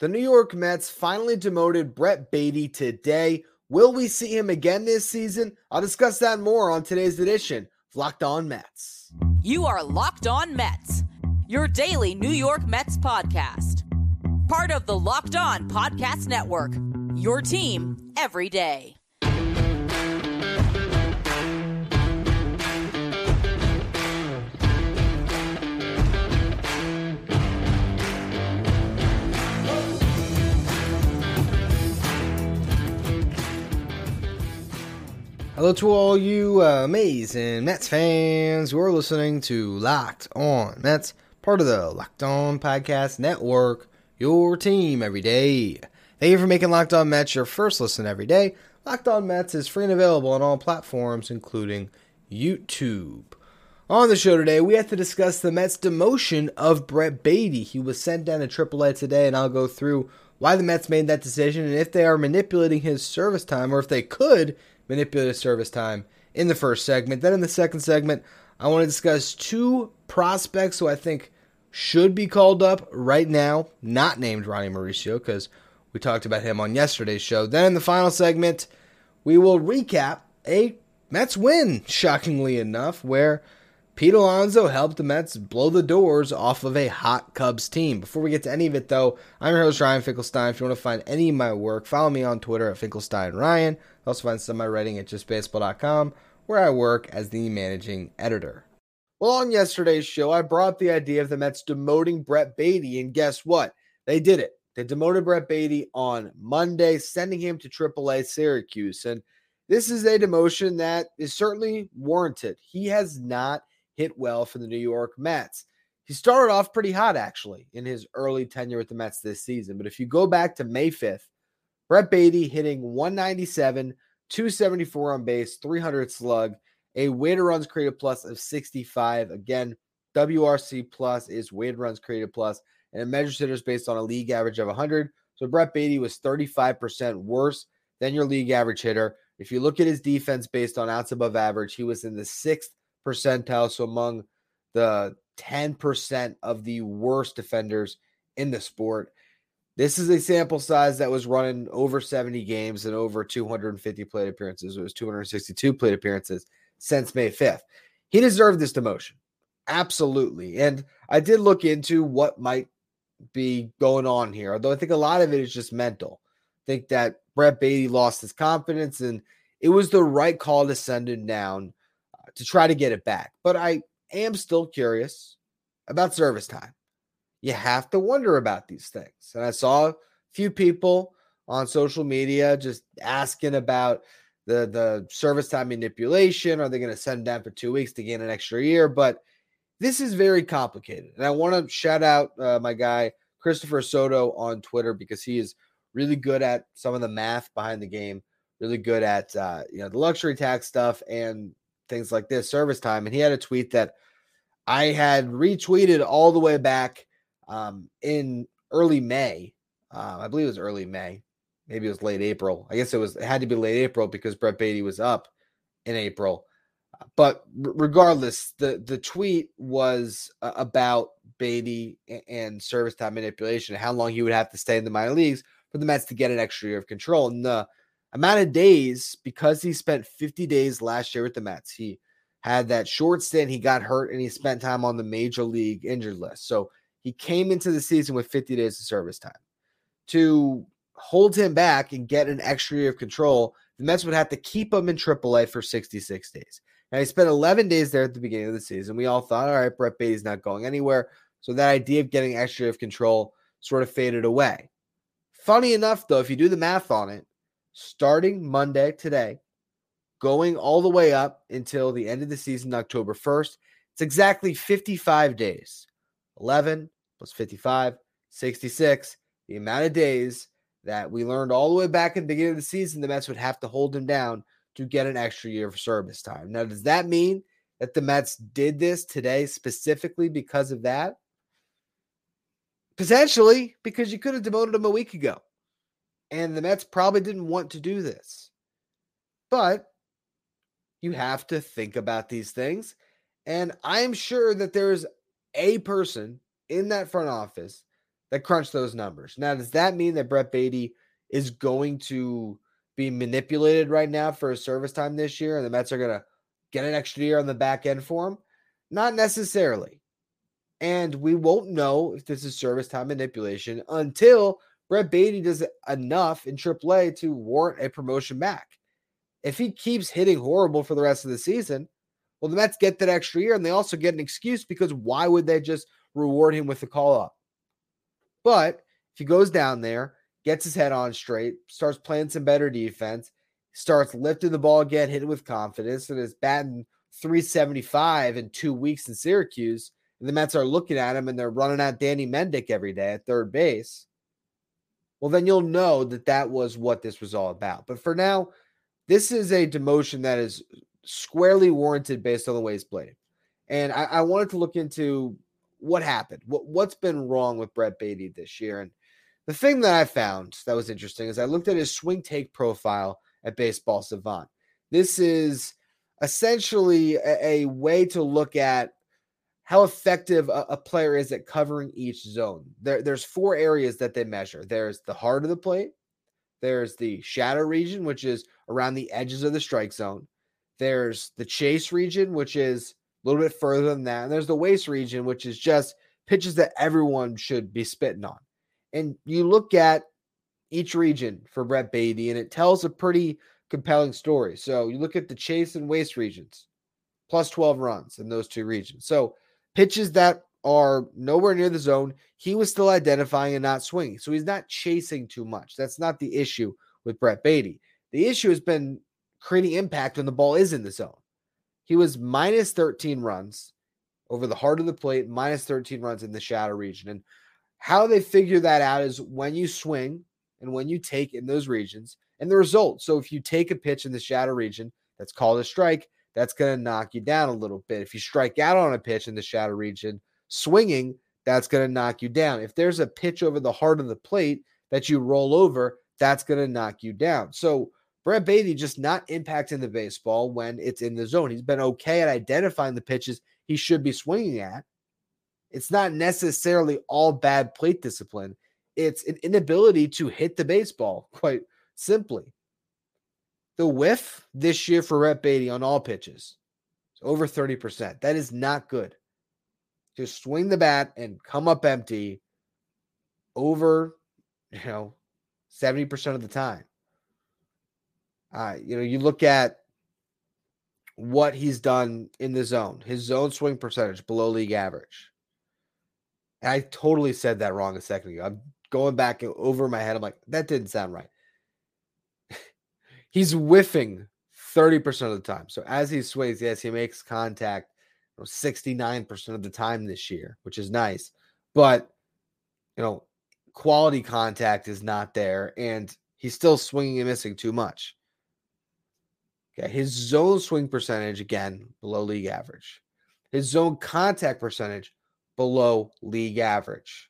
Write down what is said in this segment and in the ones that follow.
The New York Mets finally demoted Brett Baty today. Will we see him again this season? I'll discuss that more on today's edition of Locked On Mets. You are Locked On Mets, your daily New York Mets podcast. Part of the Locked On Podcast Network, your team every day. Hello to all you uh, amazing Mets fans who are listening to Locked On Mets, part of the Locked On Podcast Network, your team every day. Thank you for making Locked On Mets your first listen every day. Locked On Mets is free and available on all platforms, including YouTube. On the show today, we have to discuss the Mets' demotion of Brett Baty. He was sent down to AAA today, and I'll go through why the Mets made that decision and if they are manipulating his service time, or if they could manipulative service time in the first segment. Then in the second segment, I want to discuss two prospects who I think should be called up right now, not named Ronny Mauricio, because we talked about him on yesterday's show. Then in the final segment, we will recap a Mets win, shockingly enough, where Pete Alonso helped the Mets blow the doors off of a hot Cubs team. Before we get to any of it, though, I'm your host, Ryan Finkelstein. If you want to find any of my work, follow me on Twitter at Finkelstein Ryan. Also find some of my writing at justbaseball.com, where I work as the managing editor. Well, on yesterday's show, I brought up the idea of the Mets demoting Brett Baty, and guess what? They did it. They demoted Brett Baty on Monday, sending him to AAA Syracuse. And this is a demotion that is certainly warranted. He has not hit well for the New York Mets. He started off pretty hot, actually, in his early tenure with the Mets this season. But if you go back to May 5th, Brett Baty hitting 197, 274 on base, 300 slug, a weighted runs created plus of 65. Again, WRC plus is weighted runs created plus, and it measures hitters based on a league average of 100. So Brett Baty was 35% worse than your league average hitter. If you look at his defense based on outs above average, he was in the sixth percentile, so among the 10% of the worst defenders in the sport. This is a sample size that was running over 70 games and over 250 plate appearances. It was 262 plate appearances since May 5th. He deserved this demotion. Absolutely. And I did look into what might be going on here, although I think a lot of it is just mental. I think that Brett Baty lost his confidence and it was the right call to send him down uh, to try to get it back. But I am still curious about service time. You have to wonder about these things. And I saw a few people on social media just asking about the the service time manipulation. Are they going to send down for two weeks to gain an extra year? But this is very complicated. And I want to shout out uh, my guy Christopher Soto on Twitter because he is really good at some of the math behind the game. Really good at uh, you know the luxury tax stuff and things like this, service time. And he had a tweet that I had retweeted all the way back um, in early May. Uh, I believe it was early May. Maybe it was late April. I guess it was. It had to be late April because Brett Baty was up in April. But regardless, the the tweet was about Baty and service time manipulation, and how long he would have to stay in the minor leagues for the Mets to get an extra year of control. And the amount of days because he spent 50 days last year with the Mets. He had that short stint, he got hurt, and he spent time on the major league injured list. So he came into the season with 50 days of service time. To hold him back and get an extra year of control, the Mets would have to keep him in AAA for 66 days. Now, he spent 11 days there at the beginning of the season. We all thought, all right, Brett Baty's not going anywhere. So that idea of getting extra year of control sort of faded away. Funny enough, though, if you do the math on it, starting Monday today, going all the way up until the end of the season, October 1st. It's exactly 55 days. 11 plus 55, 66. The amount of days that we learned all the way back at the beginning of the season, the Mets would have to hold him down to get an extra year of service time. Now, does that mean that the Mets did this today specifically because of that? Potentially, because you could have demoted him a week ago. And the Mets probably didn't want to do this. But you have to think about these things. And I am sure that there's a person in that front office that crunch those numbers. Now, does that mean that Brett Baty is going to be manipulated right now for his service time this year and the Mets are going to get an extra year on the back end for him? Not necessarily. And we won't know if this is service time manipulation until Brett Baty does enough in AAA to warrant a promotion back. If he keeps hitting horrible for the rest of the season, well, the Mets get that extra year and they also get an excuse because why would they just reward him with the call up? But if he goes down there, gets his head on straight, starts playing some better defense, starts lifting the ball again, hitting with confidence, and is batting 375 in two weeks in Syracuse, and the Mets are looking at him and they're running out Danny Mendick every day at third base, well, then you'll know that that was what this was all about. But for now, this is a demotion that is squarely warranted based on the way he's played. And I, I wanted to look into what happened, what, what's been wrong with Brett Baty this year. And the thing that I found that was interesting is I looked at his swing take profile at Baseball Savant. This is essentially a, a way to look at how effective a, a, player is at covering each zone. There, there's four areas that they measure. There's the heart of the plate, there's the shadow region, which is around the edges of the strike zone. There's the chase region, which is a little bit further than that. And there's the waste region, which is just pitches that everyone should be spitting on. And you look at each region for Brett Baty, and it tells a pretty compelling story. So you look at the chase and waste regions, plus 12 runs in those two regions. So pitches that are nowhere near the zone, he was still identifying and not swinging. So he's not chasing too much. That's not the issue with Brett Baty. The issue has been creating impact when the ball is in the zone. He was minus 13 runs over the heart of the plate, minus 13 runs in the shadow region. And how they figure that out is when you swing and when you take in those regions and the result. So if you take a pitch in the shadow region that's called a strike, that's going to knock you down a little bit. If you strike out on a pitch in the shadow region, swinging, that's going to knock you down. If there's a pitch over the heart of the plate that you roll over, that's going to knock you down. So Brett Baty just not impacting the baseball when it's in the zone. He's been okay at identifying the pitches he should be swinging at. It's not necessarily all bad plate discipline. It's an inability to hit the baseball, quite simply. The whiff this year for Brett Baty on all pitches is over 30%. That is not good. Just swing the bat and come up empty over, you know, 70% of the time. Uh, you know, you look at what he's done in the zone, his zone swing percentage below league average. And I totally said that wrong a second ago. I'm going back over my head. I'm like, that didn't sound right. he's whiffing 30% of the time. So as he swings, yes, he makes contact you know, 69% of the time this year, which is nice. But, you know, quality contact is not there. And he's still swinging and missing too much. Okay. His zone swing percentage, again, below league average. His zone contact percentage, below league average.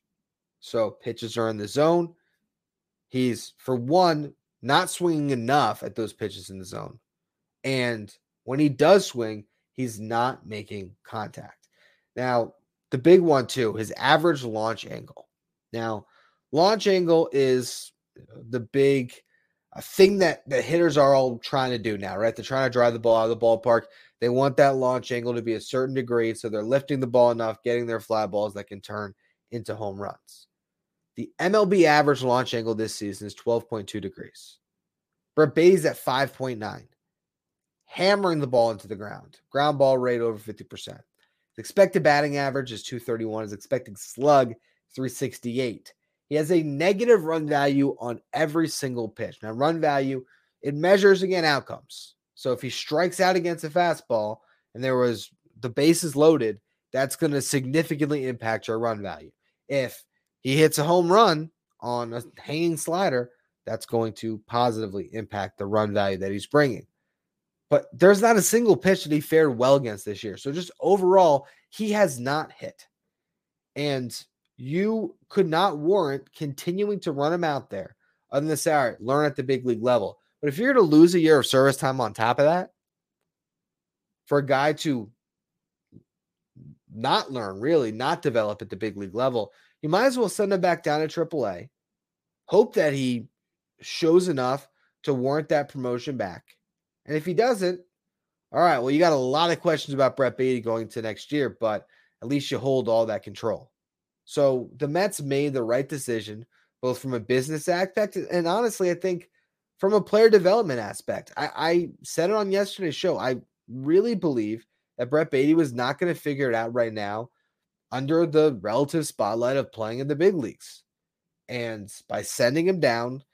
So pitches are in the zone. He's, for one, not swinging enough at those pitches in the zone. And when he does swing, he's not making contact. Now, the big one, too, his average launch angle. Now, launch angle is the big a thing that the hitters are all trying to do now, right? They're trying to drive the ball out of the ballpark. They want that launch angle to be a certain degree, so they're lifting the ball enough, getting their fly balls that can turn into home runs. The MLB average launch angle this season is 12.2 degrees. Brett Baty's at 5.9, hammering the ball into the ground. Ground ball rate over 50%. His expected batting average is 231. His expected slug 368. He has a negative run value on every single pitch. Now, run value, it measures again outcomes. So if he strikes out against a fastball and there was the bases loaded, that's going to significantly impact your run value. If he hits a home run on a hanging slider, that's going to positively impact the run value that he's bringing. But there's not a single pitch that he fared well against this year. So just overall, he has not hit. And you could not warrant continuing to run him out there other than say, all right, learn at the big league level. But if you're to lose a year of service time on top of that, for a guy to not learn, really, not develop at the big league level, you might as well send him back down to AAA. Hope that he shows enough to warrant that promotion back. And if he doesn't, all right, well, you got a lot of questions about Brett Baty going to next year, but at least you hold all that control. So the Mets made the right decision, both from a business aspect and honestly, I think from a player development aspect. I, I said it on yesterday's show. I really believe that Brett Baty was not going to figure it out right now under the relative spotlight of playing in the big leagues. And by sending him down,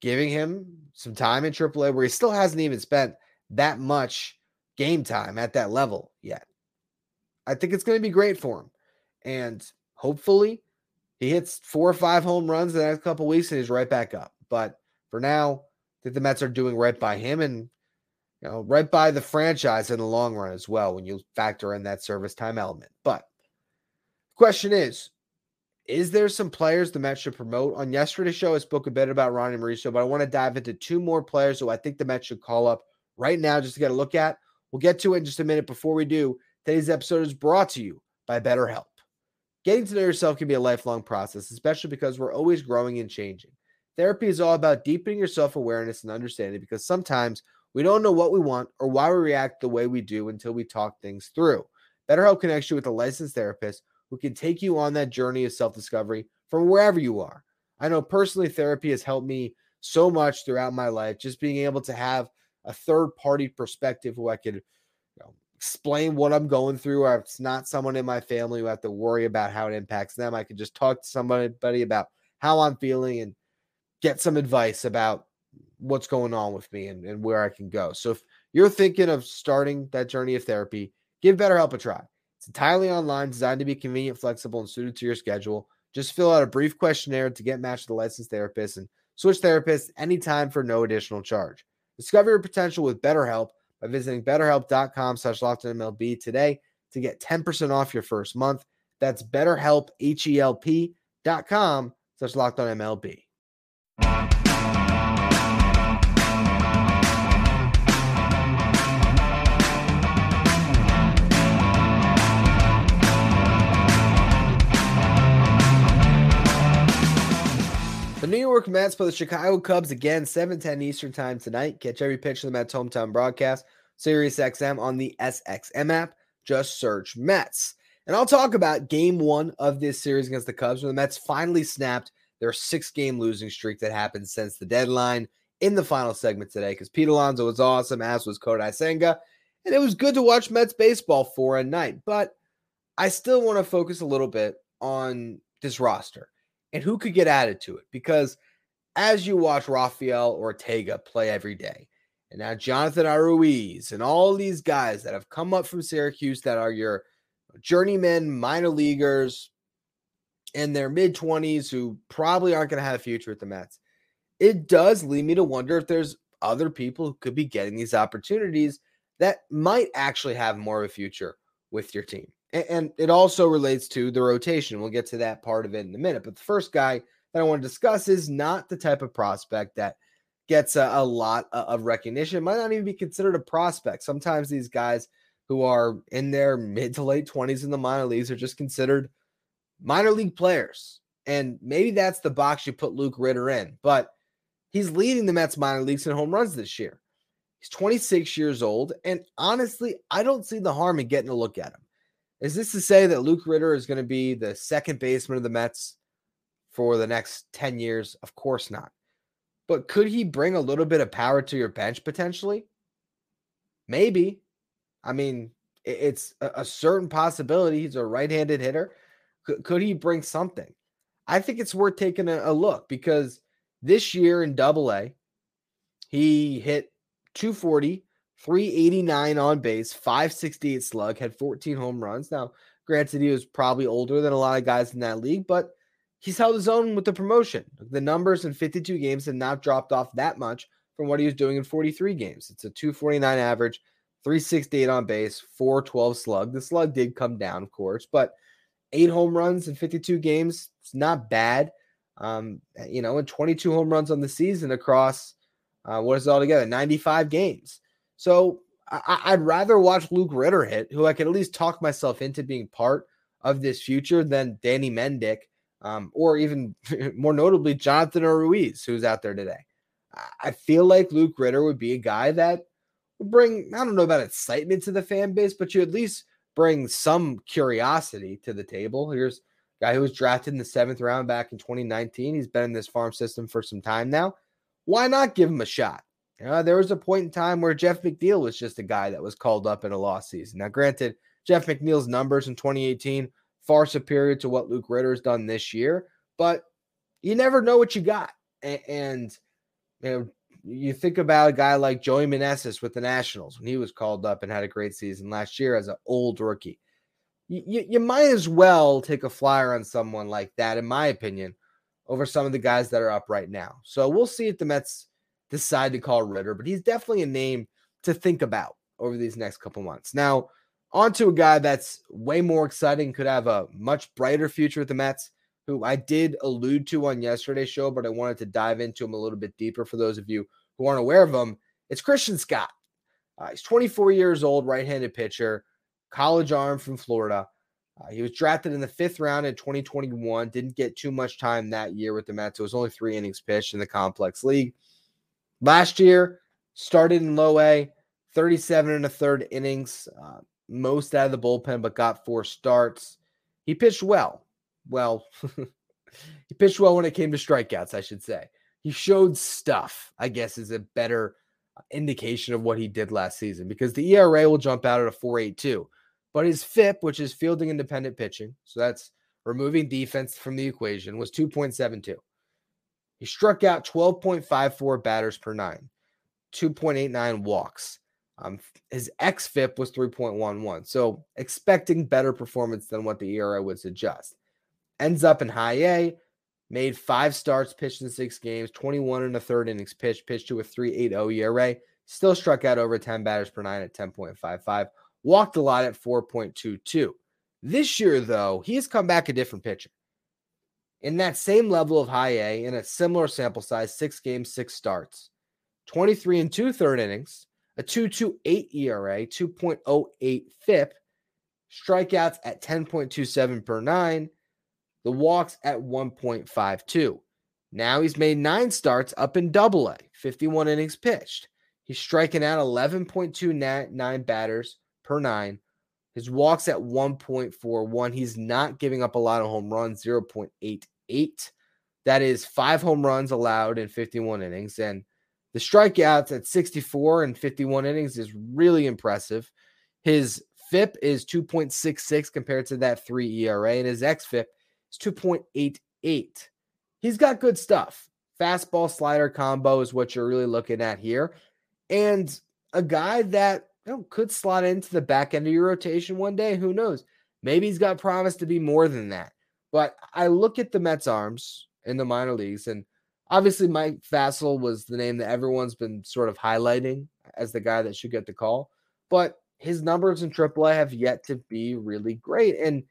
giving him some time in AAA where he still hasn't even spent that much game time at that level yet. I think it's going to be great for him. And hopefully he hits four or five home runs in the next couple weeks and he's right back up. But for now, I think the Mets are doing right by him and you know, right by the franchise in the long run as well when you factor in that service time element. But the question is, is there some players the Mets should promote? On yesterday's show, I spoke a bit about Ronny Mauricio, but I want to dive into two more players who I think the Mets should call up right now just to get a look at. We'll get to it in just a minute. Before we do, today's episode is brought to you by BetterHelp. Getting to know yourself can be a lifelong process, especially because we're always growing and changing. Therapy is all about deepening your self awareness and understanding because sometimes we don't know what we want or why we react the way we do until we talk things through. BetterHelp connects you with a licensed therapist who can take you on that journey of self discovery from wherever you are. I know personally, therapy has helped me so much throughout my life, just being able to have a third party perspective who I could explain what I'm going through, or it's not someone in my family who have to worry about how it impacts them. I could just talk to somebody about how I'm feeling and get some advice about what's going on with me and, and where I can go. So if you're thinking of starting that journey of therapy, give BetterHelp a try. It's entirely online, designed to be convenient, flexible, and suited to your schedule. Just fill out a brief questionnaire to get matched with a licensed therapist and switch therapists anytime for no additional charge. Discover your potential with BetterHelp by visiting betterhelp.com slash MLB today to get 10% off your first month. That's betterhelp, H-E-L-P dot com slash MLB. York Mets play the Chicago Cubs again, 7:10 Eastern Time tonight. Catch every pitch of the Mets hometown broadcast, Sirius XM on the SXM app. Just search Mets. And I'll talk about game one of this series against the Cubs, where the Mets finally snapped their six-game losing streak that happened since the deadline in the final segment today. Because Pete Alonso was awesome, as was Kodai Senga. And it was good to watch Mets baseball for a night. But I still want to focus a little bit on this roster and who could get added to it. Because as you watch Rafael Ortega play every day, and now Jonathan Ruiz and all these guys that have come up from Syracuse that are your journeymen, minor leaguers in their mid 20s who probably aren't going to have a future at the Mets, it does lead me to wonder if there's other people who could be getting these opportunities that might actually have more of a future with your team. And it also relates to the rotation. We'll get to that part of it in a minute. But the first guy that I want to discuss is not the type of prospect that gets a, a lot of recognition. It Might not even be considered a prospect. Sometimes these guys who are in their mid to late 20s in the minor leagues are just considered minor league players. And maybe that's the box you put Luke Ritter in. But he's leading the Mets minor leagues in home runs this year. He's 26 years old. And honestly, I don't see the harm in getting a look at him. Is this to say that Luke Ritter is going to be the second baseman of the Mets for the next 10 years? Of course not. But could he bring a little bit of power to your bench potentially? Maybe. I mean, it's a certain possibility. He's a right handed hitter. Could, he bring something? I think it's worth taking a, look because this year in double A, he hit 240 389 on base, 568 slug, had 14 home runs. Now, granted, he was probably older than a lot of guys in that league, but he's held his own with the promotion. The numbers in 52 games have not dropped off that much from what he was doing in 43 games. It's a 249 average, 368 on base, 412 slug. The slug did come down, of course, but eight home runs in 52 games, it's not bad. Um, you know, and 22 home runs on the season across uh, what is it all together? 95 games. So I, would rather watch Luke Ritter hit, who I can at least talk myself into being part of this future, than Danny Mendick, um, or even more notably, Jonathan Ruiz, who's out there today. I feel like Luke Ritter would be a guy that would bring, I don't know about excitement to the fan base, but you at least bring some curiosity to the table. Here's a guy who was drafted in the seventh round back in 2019. He's been in this farm system for some time now. Why not give him a shot? Know, there was a point in time where Jeff McNeil was just a guy that was called up in a lost season. Now, granted, Jeff McNeil's numbers in 2018 far superior to what Luke Ritter's done this year, but you never know what you got. And, you know, you think about a guy like Joey Meneses with the Nationals when he was called up and had a great season last year as an old rookie. You, you might as well take a flyer on someone like that, in my opinion, over some of the guys that are up right now. So we'll see if the Mets decide to call Ritter, but he's definitely a name to think about over these next couple months. Now, on to a guy that's way more exciting, could have a much brighter future with the Mets, who I did allude to on yesterday's show, but I wanted to dive into him a little bit deeper for those of you who aren't aware of him. It's Christian Scott. Uh, he's 24 years old, right handed pitcher, college arm from Florida. Uh, he was drafted in the fifth round in 2021. Didn't get too much time that year with the Mets. It was only three innings pitched in the complex league. Last year, started in low A, 37 and a third innings, uh, most out of the bullpen, but got four starts. He pitched well. Well, he pitched well when it came to strikeouts, I should say. He showed stuff, I guess, is a better indication of what he did last season because the ERA will jump out at a 4.82, but his FIP, which is fielding independent pitching, so that's removing defense from the equation, was 2.72. He struck out 12.54 batters per nine, 2.89 walks. Um, his xFIP was 3.11. So expecting better performance than what the ERA would suggest. Ends up in high A, made five starts, pitched in six games, 21 and a third innings pitched, pitched to a 3.80 ERA. Still struck out over 10 batters per nine at 10.55. Walked a lot at 4.22. This year, though, he has come back a different pitcher in that same level of high A in a similar sample size, six games, six starts, 23 and two third innings, a 2.28 ERA, 2.08 FIP, strikeouts at 10.27 per nine, the walks at 1.52. Now he's made nine starts up in double A, 51 innings pitched. He's striking out 11.29 batters per nine, his walks at 1.41. He's not giving up a lot of home runs, 0.88 eight. That is five home runs allowed in 51 innings. And the strikeouts at 64 and 51 innings is really impressive. His FIP is 2.66 compared to that three ERA, and his XFIP is 2.88. He's got good stuff. Fastball slider combo is what you're really looking at here. And a guy that you know, could slot into the back end of your rotation one day. Who knows? Maybe he's got promise to be more than that. But I look at the Mets arms in the minor leagues, and obviously Mike Vasil was the name that everyone's been sort of highlighting as the guy that should get the call. But his numbers in AAA have yet to be really great. And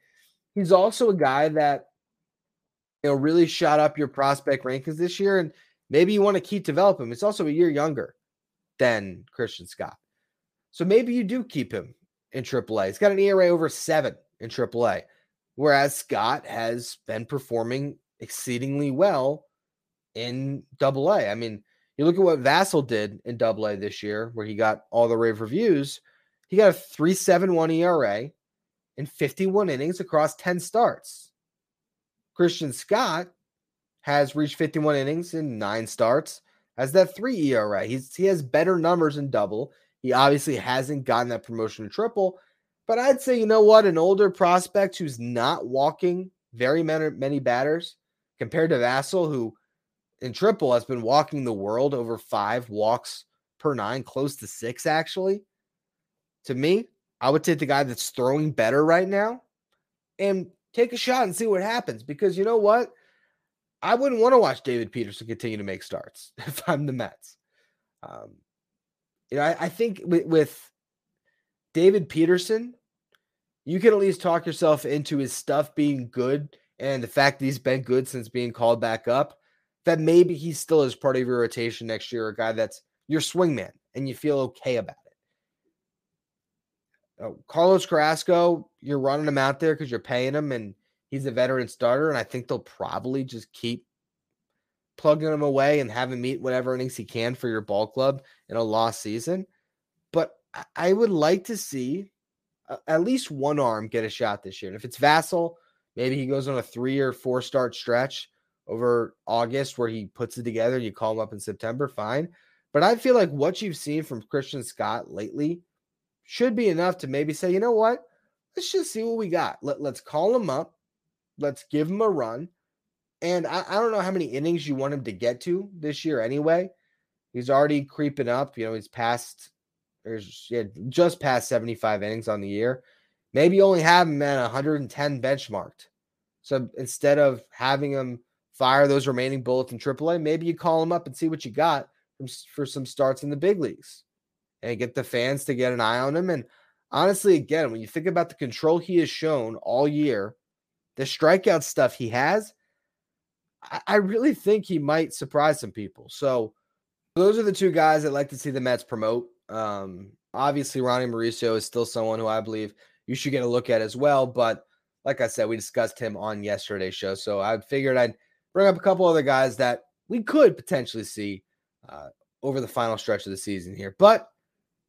he's also a guy that you know really shot up your prospect rankings this year. And maybe you want to keep developing him. It's also a year younger than Christian Scott. So maybe you do keep him in AAA. He's got an ERA over seven in AAA. Whereas Scott has been performing exceedingly well in double A. I mean, you look at what Vasil did in double A this year, where he got all the rave reviews. He got a 371 ERA in 51 innings across 10 starts. Christian Scott has reached 51 innings in nine starts, has that three ERA. He's, he has better numbers in double. He obviously hasn't gotten that promotion to triple, but I'd say, you know what? An older prospect who's not walking very many, many batters compared to Vasil, who in triple has been walking the world over five walks per nine, close to six, actually. To me, I would take the guy that's throwing better right now and take a shot and see what happens. Because you know what? I wouldn't want to watch David Peterson continue to make starts if I'm the Mets. Um, you know, I, I think with, with David Peterson, you can at least talk yourself into his stuff being good and the fact that he's been good since being called back up. That maybe he still is part of your rotation next year, a guy that's your swingman and you feel okay about it. Oh, Carlos Carrasco, you're running him out there because you're paying him and he's a veteran starter, and I think they'll probably just keep plugging him away and have him meet whatever innings he can for your ball club in a lost season. But I would like to see at least one arm get a shot this year. And if it's Vasil, maybe he goes on a three or four start stretch over August where he puts it together and you call him up in September, fine. But I feel like what you've seen from Christian Scott lately should be enough to maybe say, you know what? Let's just see what we got. Let, let's call him up. Let's give him a run. And I, I don't know how many innings you want him to get to this year anyway. He's already creeping up. You know, he's past, there's yeah, just past 75 innings on the year. Maybe only have him at 110 benchmarked. So instead of having him fire those remaining bullets in AAA, maybe you call him up and see what you got from, for some starts in the big leagues and get the fans to get an eye on him. And honestly, again, when you think about the control he has shown all year, the strikeout stuff he has, I, I really think he might surprise some people. So those are the two guys I'd like to see the Mets promote. Um, obviously, Ronny Mauricio is still someone who I believe you should get a look at as well. But like I said, we discussed him on yesterday's show. So I figured I'd bring up a couple other guys that we could potentially see uh, over the final stretch of the season here. But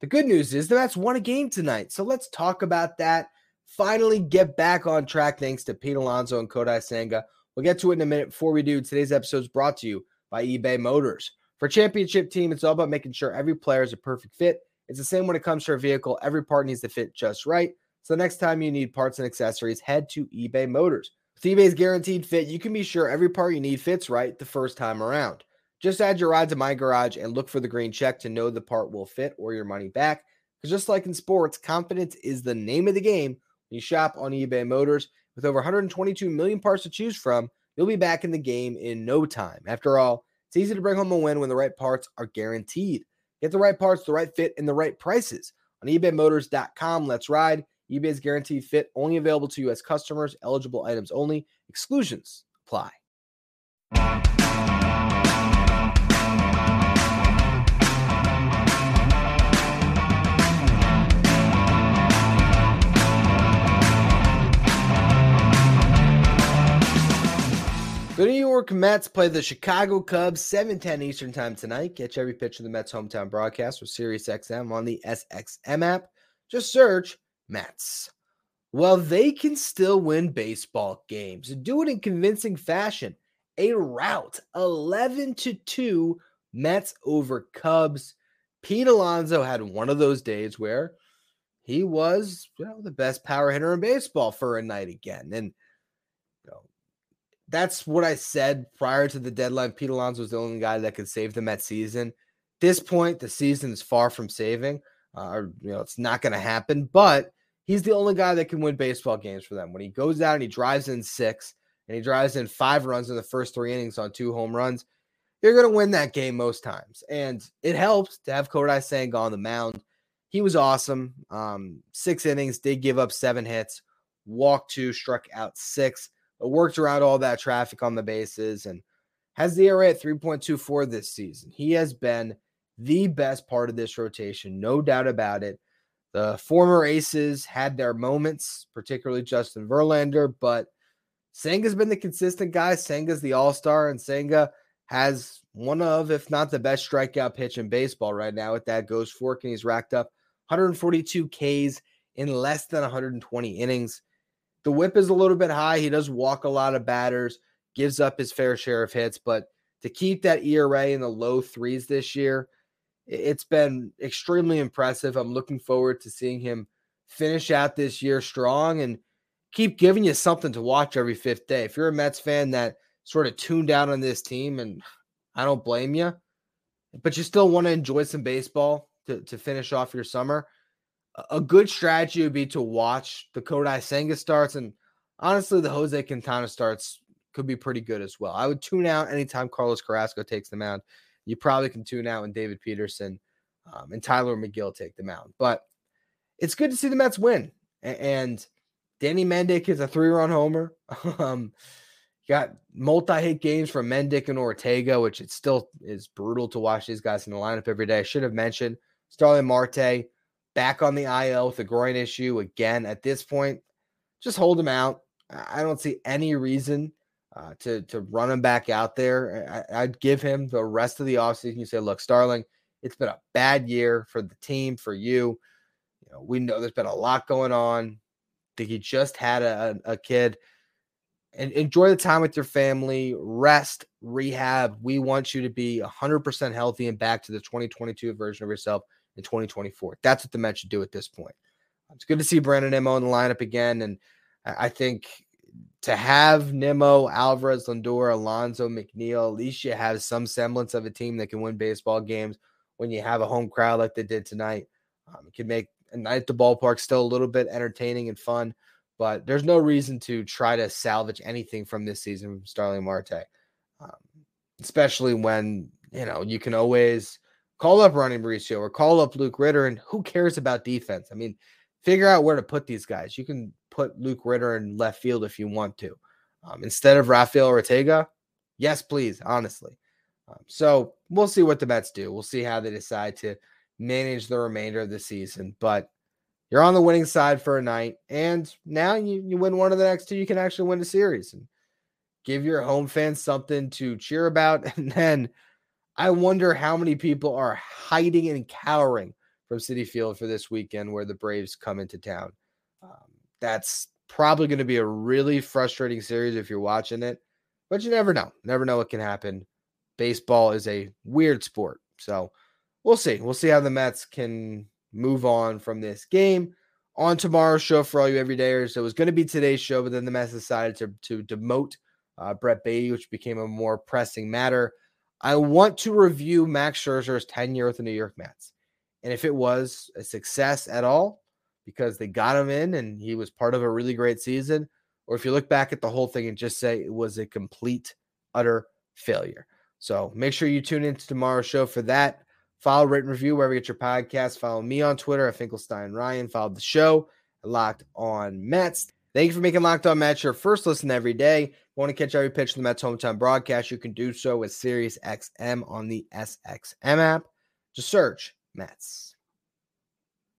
the good news is the Mets won a game tonight. So let's talk about that. Finally get back on track thanks to Pete Alonso and Kodai Senga. We'll get to it in a minute. Before we do, today's episode is brought to you by eBay Motors. For championship team, it's all about making sure every player is a perfect fit. It's the same when it comes to a vehicle. Every part needs to fit just right. So the next time you need parts and accessories, head to eBay Motors. With eBay's guaranteed fit, you can be sure every part you need fits right the first time around. Just add your ride to My Garage and look for the green check to know the part will fit or your money back. Because just like in sports, confidence is the name of the game when you shop on eBay Motors. With over 122 million parts to choose from, you'll be back in the game in no time. After all, it's easy to bring home a win when the right parts are guaranteed. Get the right parts, the right fit, and the right prices on ebaymotors.com. Let's ride. eBay's guaranteed fit only available to U.S. customers, eligible items only. Exclusions apply. The New York Mets play the Chicago Cubs 7:10 Eastern Time tonight. Catch every pitch of the Mets hometown broadcast with SiriusXM on the SXM app. Just search Mets. Well, they can still win baseball games do it in convincing fashion. A rout 11 to 2 Mets over Cubs. Pete Alonso had one of those days where he was, you know, the best power hitter in baseball for a night again. And that's what I said prior to the deadline. Pete Alonso was the only guy that could save them that season. this point, the season is far from saving. Uh, or, you know, it's not going to happen. But he's the only guy that can win baseball games for them. When he goes out and he drives in six and he drives in five runs in the first three innings on two home runs, you're going to win that game most times. And it helps to have Kodai Senga on the mound. He was awesome. Um, six innings, did give up seven hits, walked two, struck out six worked around all that traffic on the bases and has the ERA at 3.24 this season. He has been the best part of this rotation, no doubt about it. The former aces had their moments, particularly Justin Verlander, but Senga's been the consistent guy. Senga's the all star, and Senga has one of, if not the best strikeout pitch in baseball right now with that ghost fork, and he's racked up 142 Ks in less than 120 innings. The WHIP is a little bit high. He does walk a lot of batters, gives up his fair share of hits, but to keep that ERA in the low threes this year, it's been extremely impressive. I'm looking forward to seeing him finish out this year strong and keep giving you something to watch every fifth day. If you're a Mets fan that sort of tuned out on this team, and I don't blame you, but you still want to enjoy some baseball to, to finish off your summer, a good strategy would be to watch the Kodai Senga starts, and honestly, the Jose Quintana starts could be pretty good as well. I would tune out anytime Carlos Carrasco takes the mound. You probably can tune out when David Peterson um, and Tylor Megill take the mound. But it's good to see the Mets win. And Danny Mendick is a three-run homer. um, got multi-hit games from Mendick and Ortega, which it still is brutal to watch these guys in the lineup every day. I should have mentioned Starling Marte back on the IL with a groin issue again. At this point, just hold him out. I don't see any reason uh, to to run him back out there. I, would give him the rest of the offseason. You say, look, Starling, it's been a bad year for the team, for you. You know, we know there's been a lot going on. I think he just had a, a kid. And enjoy the time with your family, rest, rehab. We want you to be 100% healthy and back to the 2022 version of yourself in 2024. That's what the Mets should do at this point. It's good to see Brandon Nimmo in the lineup again. And I think to have Nimmo, Alvarez, Lindor, Alonso, McNeil, at least you have some semblance of a team that can win baseball games when you have a home crowd like they did tonight. Um, it can make a night at the ballpark still a little bit entertaining and fun, but there's no reason to try to salvage anything from this season from Starling Marte, um, especially when you know you can always call up Ronny Mauricio or call up Luke Ritter, and who cares about defense? I mean, figure out where to put these guys. You can put Luke Ritter in left field if you want to. Um, instead of Rafael Ortega, yes, please, honestly. Um, so we'll see what the Mets do. We'll see how they decide to manage the remainder of the season. But you're on the winning side for a night, and now you, you win one of the next two, you can actually win a series and give your home fans something to cheer about. And then I wonder how many people are hiding and cowering from Citi Field for this weekend where the Braves come into town. Um, that's probably going to be a really frustrating series if you're watching it, but you never know. Never know what can happen. Baseball is a weird sport. So we'll see. We'll see how the Mets can move on from this game. On tomorrow's show for all you everydayers, it was going to be today's show, but then the Mets decided to, to demote uh, Brett Baty, which became a more pressing matter. I want to review Max Scherzer's tenure with the New York Mets. And if it was a success at all, because they got him in and he was part of a really great season, or if you look back at the whole thing and just say it was a complete, utter failure. So make sure you tune into tomorrow's show for that. Follow, rate, and review wherever you get your podcast. Follow me on Twitter at Finkelstein Ryan. Follow the show Locked On Mets. Thank you for making Locked On Mets your first listen every day. Want to catch every pitch of the Mets hometown broadcast? You can do so with Sirius XM on the SXM app. Just search Mets.